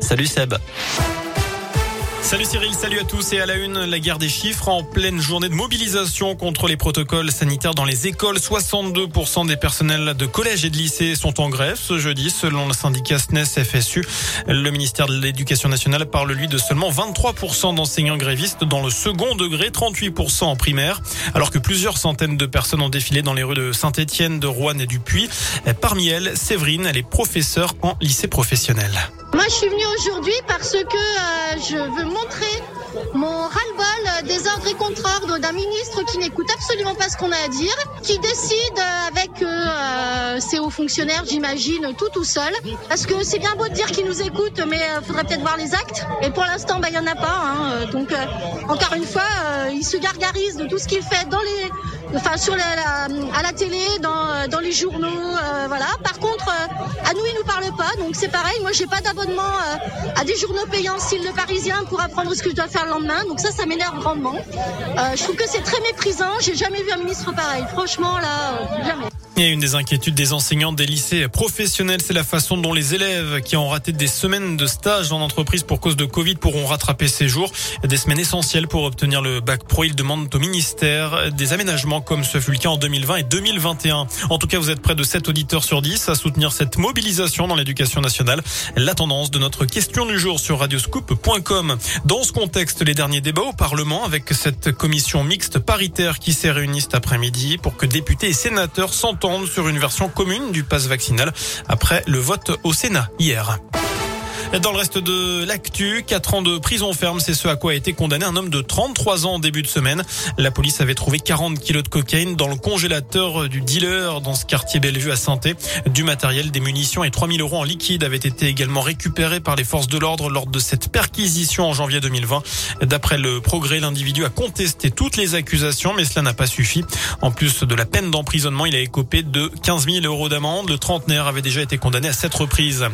Salut Seb. Salut Cyril, salut à tous et à la une, la guerre des chiffres en pleine journée de mobilisation contre les protocoles sanitaires dans les écoles. 62% des personnels de collèges et de lycées sont en grève ce jeudi selon le syndicat SNES FSU. Le ministère de l'Éducation nationale parle lui de seulement 23% d'enseignants grévistes dans le second degré, 38% en primaire, alors que plusieurs centaines de personnes ont défilé dans les rues de Saint-Étienne, de Rouen et du Puy. Parmi elles, Séverine, elle est professeure en lycée professionnel. Moi, je suis venue aujourd'hui parce que euh, je veux montrer mon ras-le-bol des ordres et contre-ordres d'un ministre qui n'écoute absolument pas ce qu'on a à dire, qui décide avec euh, ses hauts fonctionnaires, j'imagine, tout tout seul. Parce que c'est bien beau de dire qu'il nous écoute, mais il faudrait peut-être voir les actes. Et pour l'instant, bah, il n'y en a pas. Hein. Donc, euh, encore une fois, euh, il se gargarise de tout ce qu'il fait dans les, enfin, sur la, à la télé, dans, dans les journaux, euh, voilà. Par contre, à nous, il nous parle pas. Donc, c'est pareil. Moi, j'ai pas d'abonnement à des journaux payants, style Le Parisien, pour apprendre ce que je dois faire le lendemain. Donc ça, ça m'énerve grandement. Euh, je trouve que c'est très méprisant. J'ai jamais vu un ministre pareil. Franchement, là, euh, jamais. Et une des inquiétudes des enseignants des lycées professionnels, c'est la façon dont les élèves qui ont raté des semaines de stage en entreprise pour cause de Covid pourront rattraper ces jours. Des semaines essentielles pour obtenir le bac pro. Ils demandent au ministère des aménagements comme ce fut le cas en 2020 et 2021. En tout cas, vous êtes près de 7 auditeurs sur 10 à soutenir cette mobilisation dans l'éducation nationale. La tendance de notre question du jour sur radioscoop.com. Dans ce contexte, les derniers débats au Parlement avec cette commission mixte paritaire qui s'est réunie cet après-midi pour que députés et sénateurs s'entendent sur une version commune du pass vaccinal après le vote au Sénat hier. Dans le reste de l'actu, 4 ans de prison ferme, c'est ce à quoi a été condamné un homme de 33 ans en début de semaine. La police avait trouvé 40 kilos de cocaïne dans le congélateur du dealer dans ce quartier Bellevue à Santé. Du matériel, des munitions et 3000 euros en liquide avaient été également récupérés par les forces de l'ordre lors de cette perquisition en janvier 2020. D'après le progrès, l'individu a contesté toutes les accusations, mais cela n'a pas suffi. En plus de la peine d'emprisonnement, il a écopé de 15 000 euros d'amende. Le trentenaire avait déjà été condamné à sept reprises.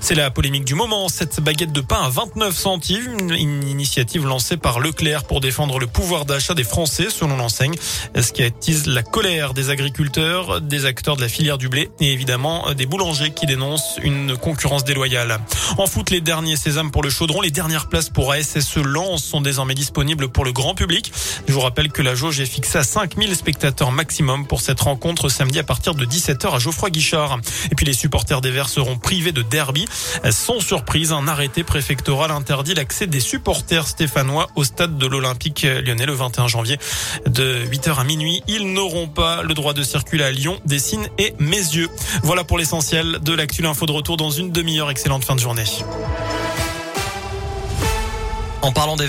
C'est la polémique du moment cette baguette de pain à 29 centimes, une initiative lancée par Leclerc pour défendre le pouvoir d'achat des Français selon l'enseigne, ce qui attise la colère des agriculteurs, des acteurs de la filière du blé et évidemment des boulangers qui dénoncent une concurrence déloyale. En foot, les derniers sésames pour le chaudron, les dernières places pour ASSE Lens sont désormais disponibles pour le grand public. Je vous rappelle que la jauge est fixée à 5000 spectateurs maximum pour cette rencontre samedi à partir de 17h à Geoffroy Guichard. Et puis les supporters des Verts seront privés de derby sans surprise un arrêté préfectoral interdit l'accès des supporters stéphanois au stade de l'Olympique lyonnais le 21 janvier de 8h à minuit. Ils n'auront pas le droit de circuler à Lyon, Dessines et Mézieux. Voilà pour l'essentiel de l'actu. Info de retour dans une demi-heure. Excellente fin de journée. En parlant des